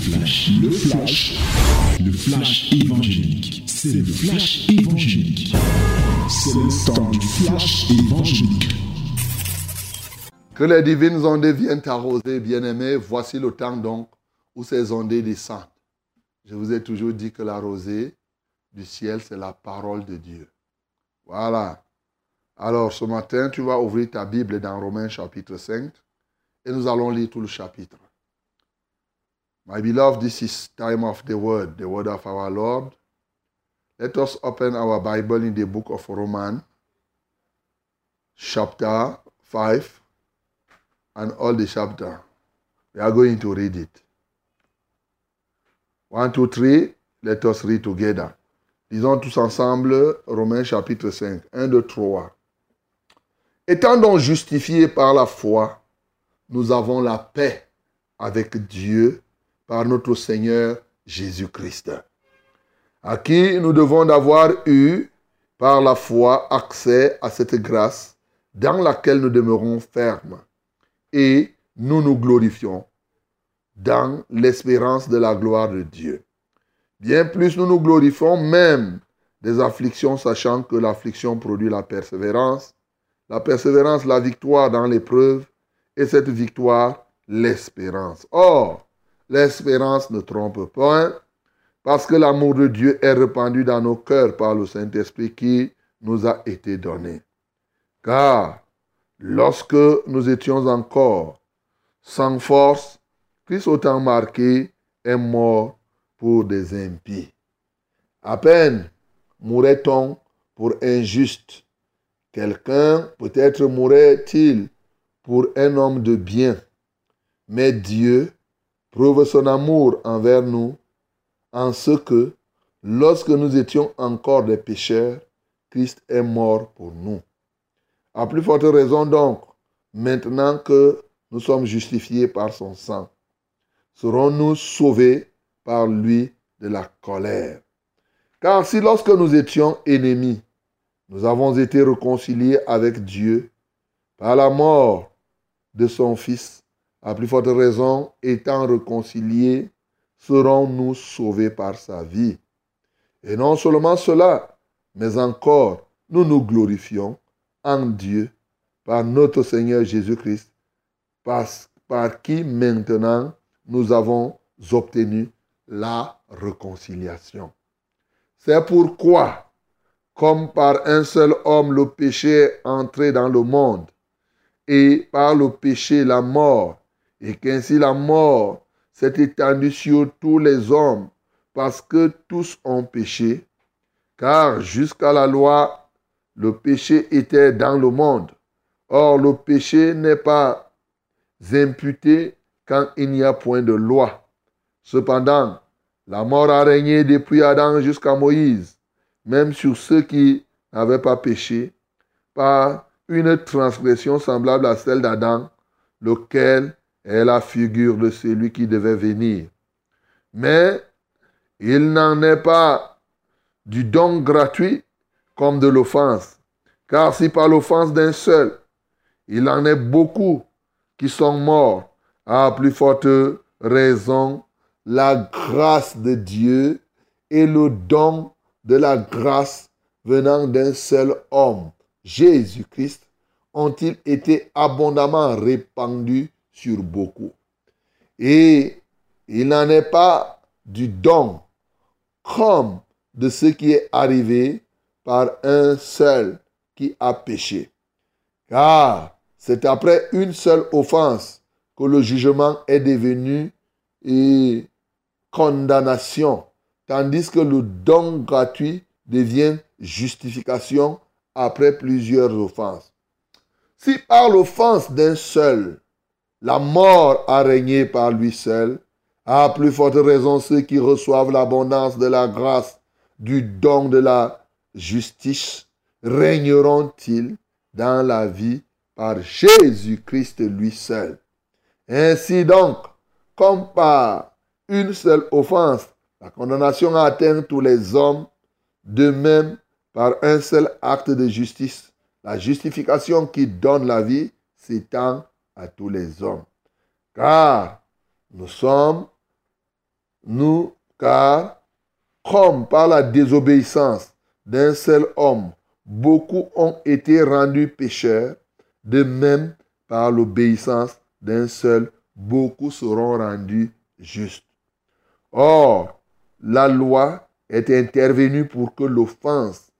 flash, le flash, le flash évangélique. C'est le flash évangélique. C'est le temps du flash évangélique. Que les divines ondes viennent arroser, bien-aimés. Voici le temps donc où ces ondes descendent. Je vous ai toujours dit que la rosée du ciel, c'est la parole de Dieu. Voilà. Alors ce matin, tu vas ouvrir ta Bible dans Romains chapitre 5 et nous allons lire tout le chapitre. My beloved, this is time of the word, the word of our Lord. Let us open our Bible in the book of Romans, chapter 5, and all the chapter. We are going to read it. One, two, three. Let us read together. Lisons tous ensemble Romains chapitre 5. 1, 2, 3. Étant donc justifiés par la foi, nous avons la paix avec Dieu par notre Seigneur Jésus-Christ, à qui nous devons d'avoir eu par la foi accès à cette grâce dans laquelle nous demeurons fermes et nous nous glorifions dans l'espérance de la gloire de Dieu. Bien plus, nous nous glorifions même des afflictions, sachant que l'affliction produit la persévérance, la persévérance, la victoire dans l'épreuve, et cette victoire, l'espérance. Or, l'espérance ne trompe point, parce que l'amour de Dieu est répandu dans nos cœurs par le Saint-Esprit qui nous a été donné. Car lorsque nous étions encore sans force, Christ autant marqué est mort pour des impies. À peine mourait-on pour injuste. Quelqu'un peut-être mourrait-il pour un homme de bien. Mais Dieu prouve son amour envers nous en ce que, lorsque nous étions encore des pécheurs, Christ est mort pour nous. À plus forte raison donc, maintenant que nous sommes justifiés par son sang, serons-nous sauvés par lui de la colère? Car si lorsque nous étions ennemis, nous avons été réconciliés avec Dieu par la mort de son Fils, à plus forte raison, étant réconciliés, serons-nous sauvés par sa vie. Et non seulement cela, mais encore, nous nous glorifions en Dieu par notre Seigneur Jésus-Christ, par, par qui maintenant nous avons obtenu la réconciliation. C'est pourquoi, comme par un seul homme le péché est entré dans le monde, et par le péché la mort, et qu'ainsi la mort s'est étendue sur tous les hommes, parce que tous ont péché, car jusqu'à la loi, le péché était dans le monde. Or, le péché n'est pas imputé quand il n'y a point de loi. Cependant, la mort a régné depuis Adam jusqu'à Moïse, même sur ceux qui n'avaient pas péché, par une transgression semblable à celle d'Adam, lequel est la figure de celui qui devait venir. Mais il n'en est pas du don gratuit comme de l'offense. Car si par l'offense d'un seul, il en est beaucoup qui sont morts, à plus forte raison, la grâce de Dieu et le don de la grâce venant d'un seul homme, Jésus-Christ, ont-ils été abondamment répandus beaucoup. Et il n'en est pas du don comme de ce qui est arrivé par un seul qui a péché. Car c'est après une seule offense que le jugement est devenu et condamnation, tandis que le don gratuit devient justification après plusieurs offenses. Si par l'offense d'un seul, la mort a régné par lui seul, à plus forte raison ceux qui reçoivent l'abondance de la grâce du don de la justice régneront-ils dans la vie par Jésus-Christ lui seul? Ainsi donc, comme par une seule offense, la condamnation atteint tous les hommes, de même par un seul acte de justice, la justification qui donne la vie s'étend à tous les hommes. Car nous sommes nous, car comme par la désobéissance d'un seul homme, beaucoup ont été rendus pécheurs, de même par l'obéissance d'un seul, beaucoup seront rendus justes. Or, la loi est intervenue pour que l'offense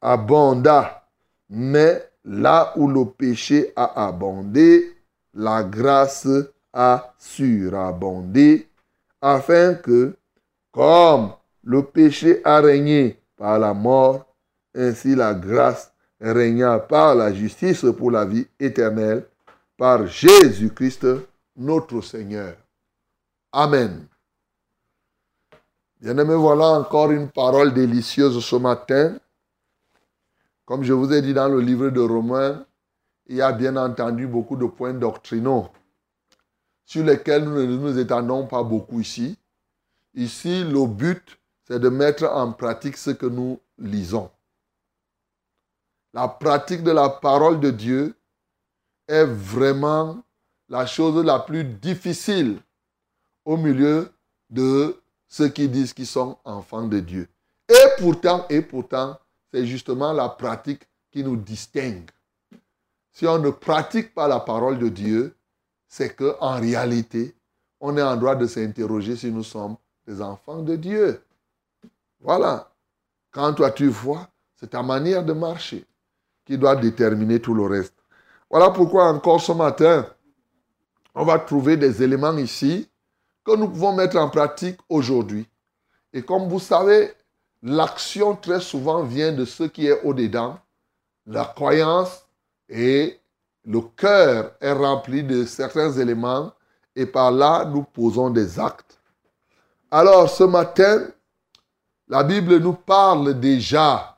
abondât, mais là où le péché a abondé, la grâce a surabondé, afin que, comme le péché a régné par la mort, ainsi la grâce régna par la justice pour la vie éternelle, par Jésus-Christ notre Seigneur. Amen. Bien-aimés, voilà encore une parole délicieuse ce matin. Comme je vous ai dit dans le livre de Romains, il y a bien entendu beaucoup de points doctrinaux sur lesquels nous ne nous étendons pas beaucoup ici. Ici, le but, c'est de mettre en pratique ce que nous lisons. La pratique de la parole de Dieu est vraiment la chose la plus difficile au milieu de ceux qui disent qu'ils sont enfants de Dieu. Et pourtant, et pourtant, c'est justement la pratique qui nous distingue. Si on ne pratique pas la parole de Dieu, c'est qu'en réalité, on est en droit de s'interroger si nous sommes des enfants de Dieu. Voilà. Quand toi tu vois, c'est ta manière de marcher qui doit déterminer tout le reste. Voilà pourquoi encore ce matin, on va trouver des éléments ici que nous pouvons mettre en pratique aujourd'hui. Et comme vous savez, l'action très souvent vient de ce qui est au-dedans. La croyance et le cœur est rempli de certains éléments et par là, nous posons des actes. Alors, ce matin, la Bible nous parle déjà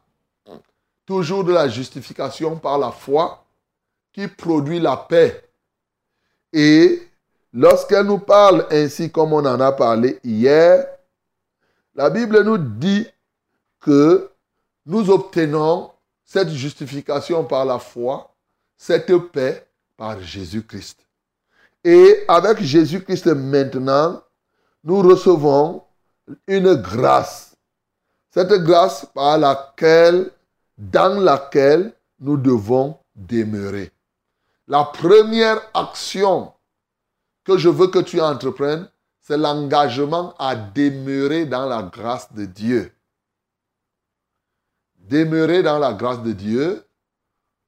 toujours de la justification par la foi qui produit la paix. Et lorsqu'elle nous parle ainsi comme on en a parlé hier, la Bible nous dit que nous obtenons cette justification par la foi, cette paix par Jésus-Christ. Et avec Jésus-Christ maintenant, nous recevons une grâce cette grâce par laquelle, dans laquelle nous devons demeurer. La première action que je veux que tu entreprennes, c'est l'engagement à demeurer dans la grâce de Dieu. Demeurer dans la grâce de Dieu,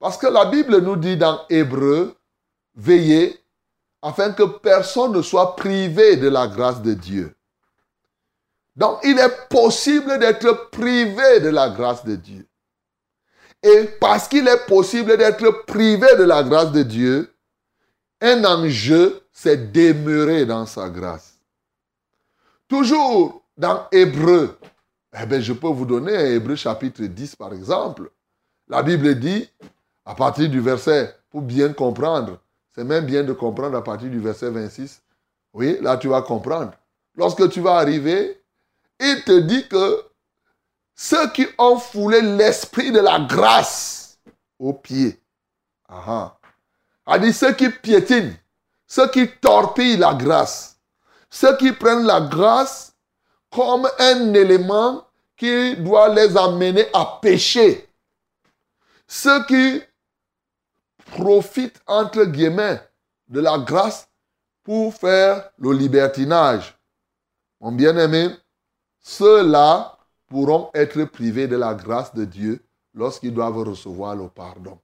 parce que la Bible nous dit dans Hébreu, veillez afin que personne ne soit privé de la grâce de Dieu. Donc, il est possible d'être privé de la grâce de Dieu. Et parce qu'il est possible d'être privé de la grâce de Dieu, un enjeu, c'est demeurer dans sa grâce. Toujours dans Hébreu, eh bien, je peux vous donner Hébreu chapitre 10 par exemple. La Bible dit, à partir du verset, pour bien comprendre, c'est même bien de comprendre à partir du verset 26. Oui, là tu vas comprendre. Lorsque tu vas arriver il te dit que ceux qui ont foulé l'esprit de la grâce aux pieds, a dit ceux qui piétinent, ceux qui torpillent la grâce, ceux qui prennent la grâce comme un élément qui doit les amener à pécher, ceux qui profitent, entre guillemets, de la grâce pour faire le libertinage. Mon bien-aimé, ceux-là pourront être privés de la grâce de Dieu lorsqu'ils doivent recevoir le pardon.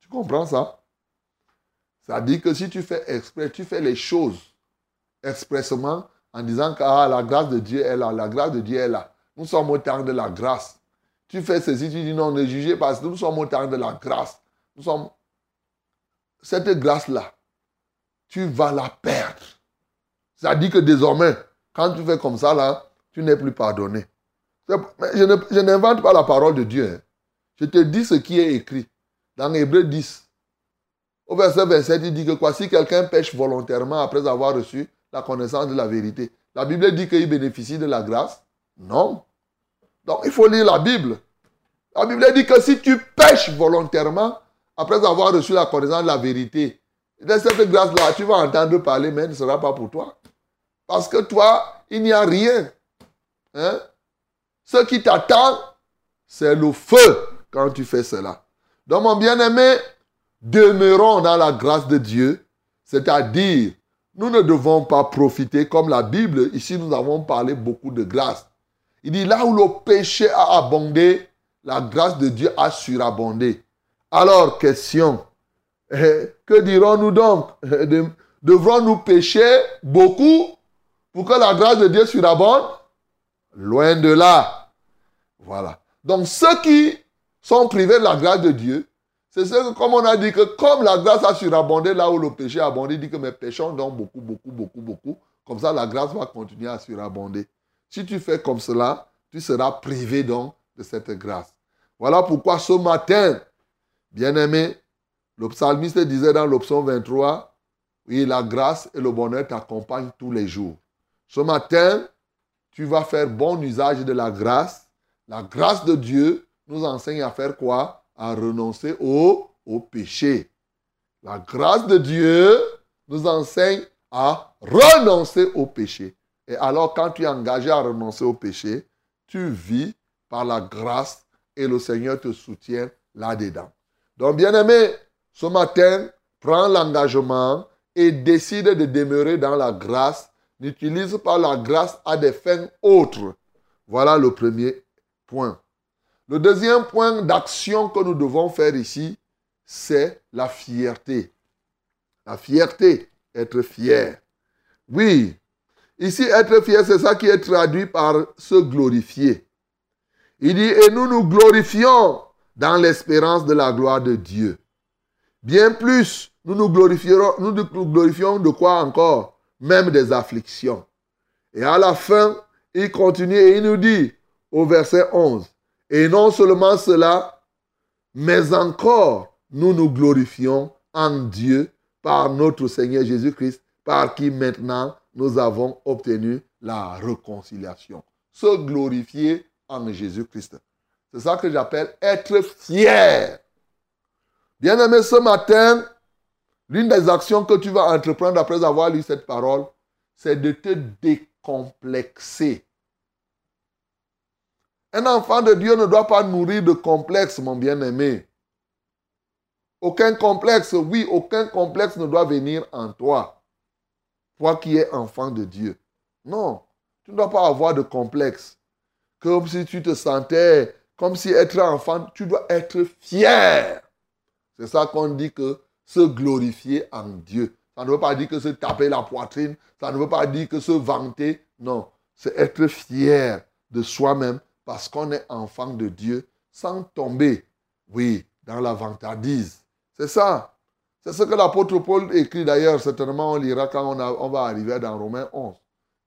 Tu comprends ça? Ça dit que si tu fais exprès, tu fais les choses expressement en disant que ah, la grâce de Dieu est là, la grâce de Dieu est là. Nous sommes au temps de la grâce. Tu fais ceci, tu dis non, ne jugez pas, nous sommes au temps de la grâce. Nous sommes... Cette grâce-là, tu vas la perdre. Ça dit que désormais, quand tu fais comme ça, là, tu n'es plus pardonné. je n'invente pas la parole de Dieu. Hein. Je te dis ce qui est écrit dans Hébreu 10. Au verset 27, il dit que quoi, si quelqu'un pêche volontairement après avoir reçu la connaissance de la vérité, la Bible dit qu'il bénéficie de la grâce? Non. Donc il faut lire la Bible. La Bible dit que si tu pêches volontairement après avoir reçu la connaissance de la vérité, de cette grâce-là, tu vas entendre parler, mais elle ne sera pas pour toi. Parce que toi, il n'y a rien. Hein? Ce qui t'attend, c'est le feu quand tu fais cela. Donc, mon bien-aimé, demeurons dans la grâce de Dieu, c'est-à-dire, nous ne devons pas profiter, comme la Bible, ici nous avons parlé beaucoup de grâce. Il dit, là où le péché a abondé, la grâce de Dieu a surabondé. Alors, question, eh, que dirons-nous donc? Eh, Devrons-nous pécher beaucoup pour que la grâce de Dieu surabonde? Loin de là. Voilà. Donc ceux qui sont privés de la grâce de Dieu, c'est ce que, comme on a dit que comme la grâce a surabondé là où le péché a abondé, il dit que mes péchons donc beaucoup, beaucoup, beaucoup, beaucoup. Comme ça, la grâce va continuer à surabonder. Si tu fais comme cela, tu seras privé donc de cette grâce. Voilà pourquoi ce matin, bien-aimé, le psalmiste disait dans l'option 23, oui, la grâce et le bonheur t'accompagnent tous les jours. Ce matin, tu vas faire bon usage de la grâce. La grâce de Dieu nous enseigne à faire quoi? À renoncer au, au péché. La grâce de Dieu nous enseigne à renoncer au péché. Et alors, quand tu es engagé à renoncer au péché, tu vis par la grâce et le Seigneur te soutient là-dedans. Donc, bien-aimé, ce matin, prends l'engagement et décide de demeurer dans la grâce n'utilise pas la grâce à des fins autres. Voilà le premier point. Le deuxième point d'action que nous devons faire ici, c'est la fierté. La fierté, être fier. Oui, ici être fier, c'est ça qui est traduit par se glorifier. Il dit, et nous nous glorifions dans l'espérance de la gloire de Dieu. Bien plus, nous nous glorifions de quoi encore? Même des afflictions. Et à la fin, il continue et il nous dit au verset 11, et non seulement cela, mais encore nous nous glorifions en Dieu par notre Seigneur Jésus-Christ, par qui maintenant nous avons obtenu la réconciliation. Se glorifier en Jésus-Christ. C'est ça que j'appelle être fier. Bien-aimé, ce matin, L'une des actions que tu vas entreprendre après avoir lu cette parole, c'est de te décomplexer. Un enfant de Dieu ne doit pas nourrir de complexe, mon bien-aimé. Aucun complexe, oui, aucun complexe ne doit venir en toi. Toi qui es enfant de Dieu. Non, tu ne dois pas avoir de complexe. Comme si tu te sentais, comme si être enfant, tu dois être fier. C'est ça qu'on dit que se glorifier en Dieu. Ça ne veut pas dire que se taper la poitrine, ça ne veut pas dire que se vanter. Non, c'est être fier de soi-même parce qu'on est enfant de Dieu sans tomber, oui, dans la vantardise. C'est ça. C'est ce que l'apôtre Paul écrit d'ailleurs. Certainement, on lira quand on, va arriver dans Romains 11.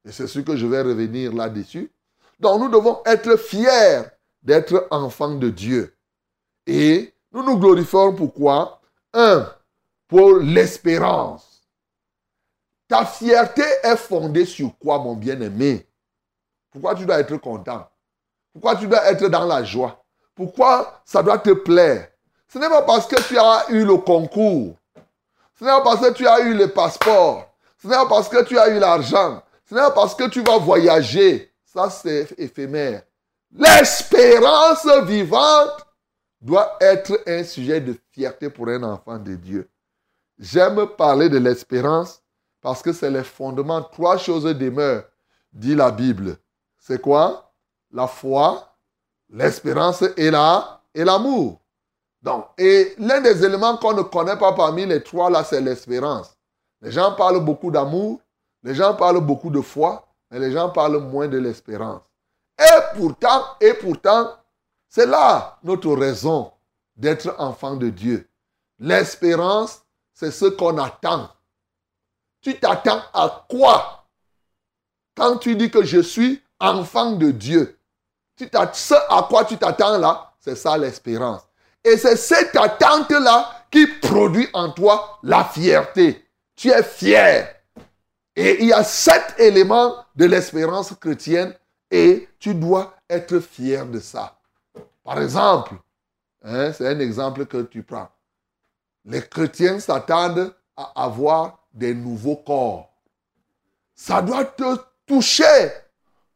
Et c'est ce que je vais revenir là-dessus. Donc, nous devons être fiers d'être enfants de Dieu. Et nous nous glorifions pourquoi? Un, pour l'espérance. Ta fierté est fondée sur quoi, mon bien-aimé? Pourquoi tu dois être content? Pourquoi tu dois être dans la joie? Pourquoi ça doit te plaire? Ce n'est pas parce que tu as eu le concours. Ce n'est pas parce que tu as eu le passeport. Ce n'est pas parce que tu as eu l'argent. Ce n'est pas parce que tu vas voyager. Ça, c'est éphémère. L'espérance vivante doit être un sujet de fierté pour un enfant de Dieu. J'aime parler de l'espérance parce que c'est les fondements. Trois choses demeurent, dit la Bible. C'est quoi? La foi, l'espérance et l'amour. Donc, et l'un des éléments qu'on ne connaît pas parmi les trois là, c'est l'espérance. Les gens parlent beaucoup d'amour, les gens parlent beaucoup de foi, mais les gens parlent moins de l'espérance. Et pourtant, et pourtant, c'est là notre raison d'être enfant de Dieu. L'espérance c'est ce qu'on attend. Tu t'attends à quoi? Quand tu dis que je suis enfant de Dieu, tu ce à quoi tu t'attends là, c'est ça l'espérance. Et c'est cette attente-là qui produit en toi la fierté. Tu es fier. Et il y a sept éléments de l'espérance chrétienne et tu dois être fier de ça. Par exemple, hein, c'est un exemple que tu prends les chrétiens s'attendent à avoir des nouveaux corps. ça doit te toucher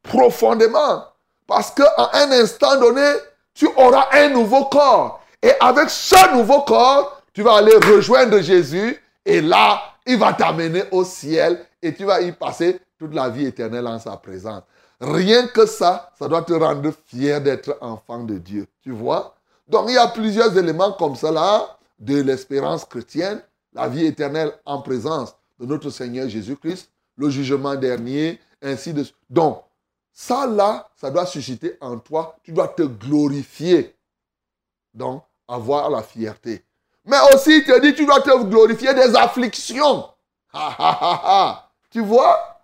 profondément. Parce qu'à un instant donné, tu auras un nouveau corps. Et avec ce nouveau corps, tu vas aller rejoindre Jésus. Et là, il va t'amener au ciel. Et tu vas y passer toute la vie éternelle en sa présence. Rien que ça, ça doit te rendre fier d'être enfant de Dieu. Tu vois? Donc il y a plusieurs éléments comme cela de l'espérance chrétienne, la vie éternelle en présence de notre Seigneur Jésus-Christ, le jugement dernier, ainsi de suite. Donc, ça là, ça doit susciter en toi, tu dois te glorifier. Donc, avoir la fierté. Mais aussi, il te dit, tu dois te glorifier des afflictions. tu vois?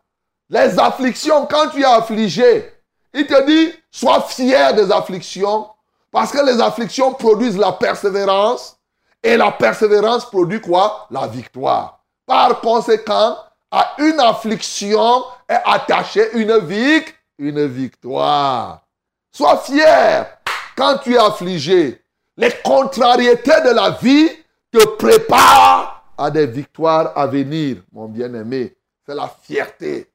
Les afflictions, quand tu es affligé, il te dit, sois fier des afflictions, parce que les afflictions produisent la persévérance, et la persévérance produit quoi? La victoire. Par conséquent, à une affliction est attachée une victoire. Une victoire. Sois fier quand tu es affligé. Les contrariétés de la vie te préparent à des victoires à venir, mon bien-aimé. C'est la fierté.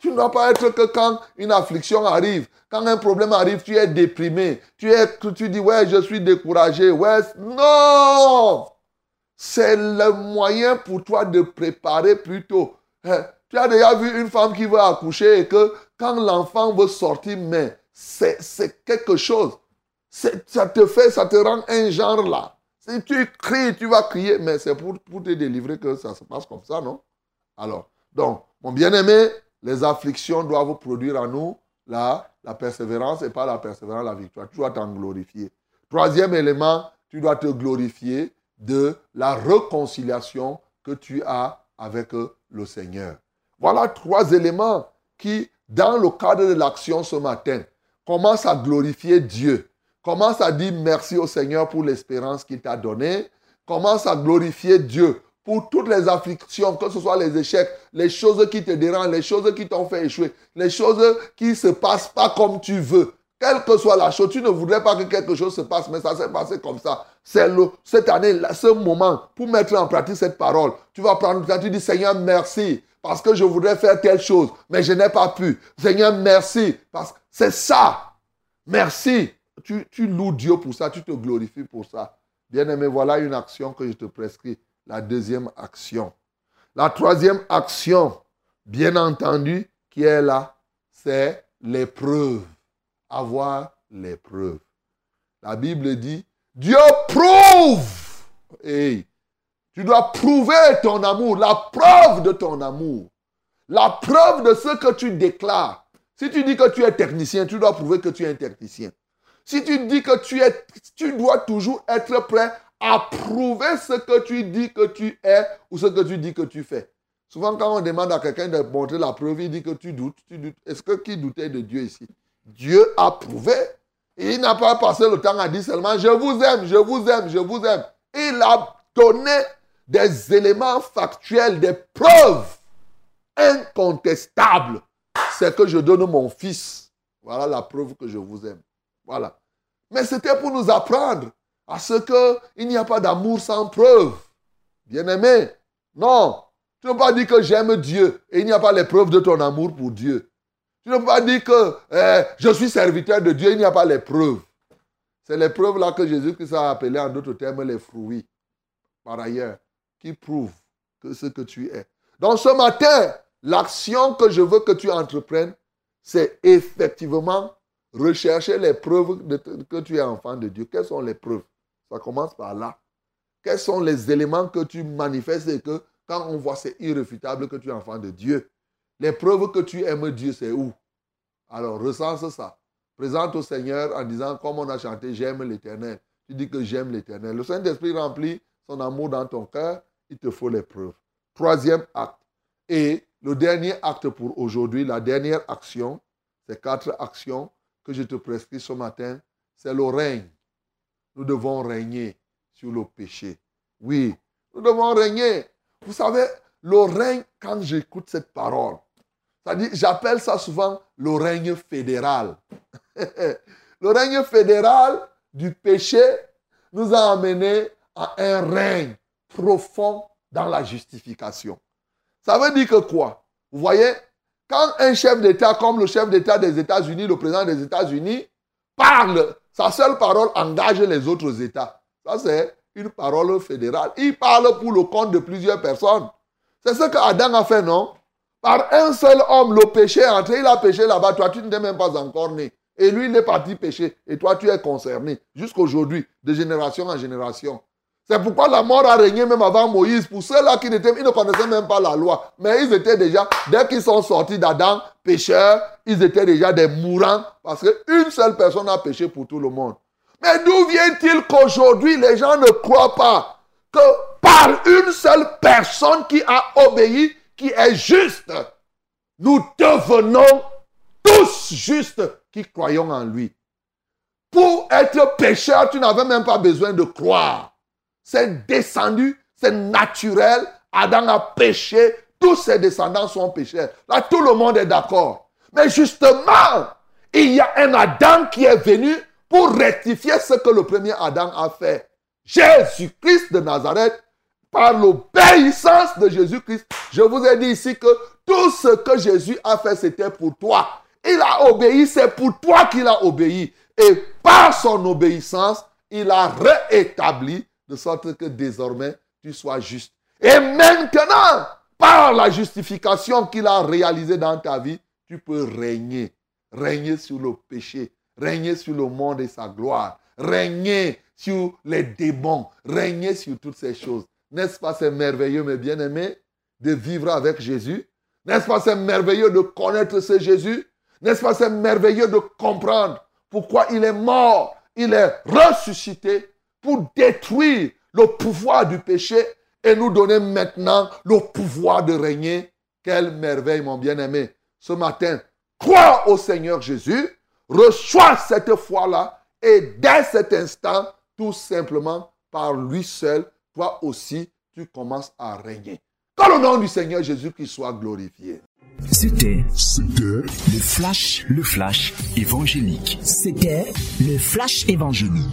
Tu ne dois pas être que quand une affliction arrive, quand un problème arrive, tu es déprimé. Tu, es, tu dis, ouais, je suis découragé. Ouais, non! C'est le moyen pour toi de préparer plutôt. Hein? Tu as déjà vu une femme qui veut accoucher et que quand l'enfant veut sortir, mais c'est quelque chose. Ça te fait, ça te rend un genre là. Si tu cries, tu vas crier, mais c'est pour, pour te délivrer que ça se passe comme ça, non? Alors, donc, mon bien-aimé, les afflictions doivent produire en nous la, la persévérance et pas la persévérance, la victoire. Tu dois t'en glorifier. Troisième élément, tu dois te glorifier de la réconciliation que tu as avec le Seigneur. Voilà trois éléments qui, dans le cadre de l'action ce matin, commencent à glorifier Dieu. Commence à dire merci au Seigneur pour l'espérance qu'il t'a donnée. Commence à glorifier Dieu pour toutes les afflictions, que ce soit les échecs, les choses qui te dérangent, les choses qui t'ont fait échouer, les choses qui ne se passent pas comme tu veux. Quelle que soit la chose, tu ne voudrais pas que quelque chose se passe, mais ça s'est passé comme ça. C'est cette année, ce moment, pour mettre en pratique cette parole. Tu vas prendre le tu dis Seigneur, merci, parce que je voudrais faire telle chose, mais je n'ai pas pu. Seigneur, merci, parce que c'est ça. Merci. Tu, tu loues Dieu pour ça, tu te glorifies pour ça. Bien-aimé, voilà une action que je te prescris. La deuxième action. La troisième action, bien entendu, qui est là, c'est l'épreuve avoir les preuves. La Bible dit, Dieu prouve. Hey, tu dois prouver ton amour, la preuve de ton amour. La preuve de ce que tu déclares. Si tu dis que tu es technicien, tu dois prouver que tu es un technicien. Si tu dis que tu es, tu dois toujours être prêt à prouver ce que tu dis que tu es ou ce que tu dis que tu fais. Souvent, quand on demande à quelqu'un de montrer la preuve, il dit que tu doutes, tu doutes. Est-ce que qui doutait de Dieu ici? Dieu a prouvé. il n'a pas passé le temps à dire seulement je vous aime, je vous aime, je vous aime. Il a donné des éléments factuels, des preuves incontestables. C'est que je donne mon fils. Voilà la preuve que je vous aime. Voilà. Mais c'était pour nous apprendre à ce qu'il n'y a pas d'amour sans preuve. Bien-aimé, non. Tu ne peux pas dire que j'aime Dieu et il n'y a pas les preuves de ton amour pour Dieu. Tu ne peux pas dire que eh, je suis serviteur de Dieu, il n'y a pas les preuves. C'est les preuves là que Jésus-Christ a appelé en d'autres termes les fruits, par ailleurs, qui prouvent que ce que tu es. Donc ce matin, l'action que je veux que tu entreprennes, c'est effectivement rechercher les preuves que tu es enfant de Dieu. Quelles sont les preuves? Ça commence par là. Quels sont les éléments que tu manifestes et que quand on voit, c'est irréfutable que tu es enfant de Dieu? Les preuves que tu aimes Dieu, c'est où? Alors, recense ça. Présente au Seigneur en disant, comme on a chanté, j'aime l'éternel. Tu dis que j'aime l'éternel. Le Saint-Esprit remplit son amour dans ton cœur, il te faut les preuves. Troisième acte. Et le dernier acte pour aujourd'hui, la dernière action, ces quatre actions que je te prescris ce matin, c'est le règne. Nous devons régner sur le péché. Oui, nous devons régner. Vous savez, le règne, quand j'écoute cette parole, J'appelle ça souvent le règne fédéral. le règne fédéral du péché nous a amené à un règne profond dans la justification. Ça veut dire que quoi? Vous voyez, quand un chef d'État comme le chef d'État des États-Unis, le président des États-Unis, parle, sa seule parole engage les autres États. Ça, c'est une parole fédérale. Il parle pour le compte de plusieurs personnes. C'est ce qu'Adam a fait, non? Par un seul homme, le péché est entré, il a péché là-bas, toi tu n'es même pas encore né. Et lui, il est parti pécher, et toi tu es concerné, jusqu'aujourd'hui, de génération en génération. C'est pourquoi la mort a régné même avant Moïse. Pour ceux-là qui n'étaient, ils ne connaissaient même pas la loi. Mais ils étaient déjà, dès qu'ils sont sortis d'Adam, pécheurs, ils étaient déjà des mourants. Parce qu'une seule personne a péché pour tout le monde. Mais d'où vient-il qu'aujourd'hui les gens ne croient pas que par une seule personne qui a obéi, qui est juste, nous devenons tous justes qui croyons en lui? Pour être pécheur, tu n'avais même pas besoin de croire. C'est descendu, c'est naturel. Adam a péché, tous ses descendants sont pécheurs. Là, tout le monde est d'accord. Mais justement, il y a un Adam qui est venu pour rectifier ce que le premier Adam a fait. Jésus-Christ de Nazareth, par l'obéissance de Jésus-Christ, je vous ai dit ici que tout ce que Jésus a fait, c'était pour toi. Il a obéi, c'est pour toi qu'il a obéi. Et par son obéissance, il a réétabli de sorte que désormais, tu sois juste. Et maintenant, par la justification qu'il a réalisée dans ta vie, tu peux régner. Régner sur le péché, régner sur le monde et sa gloire, régner sur les démons, régner sur toutes ces choses. N'est-ce pas c'est merveilleux, mes bien-aimés, de vivre avec Jésus? N'est-ce pas c'est merveilleux de connaître ce Jésus? N'est-ce pas c'est merveilleux de comprendre pourquoi il est mort, il est ressuscité? Pour détruire le pouvoir du péché et nous donner maintenant le pouvoir de régner. Quelle merveille, mon bien-aimé. Ce matin, crois au Seigneur Jésus, reçois cette foi-là et dès cet instant, tout simplement par lui seul, toi aussi, tu commences à régner. Que le nom du Seigneur Jésus qui soit glorifié. C'était, le flash, le flash évangélique. C'était le flash évangélique.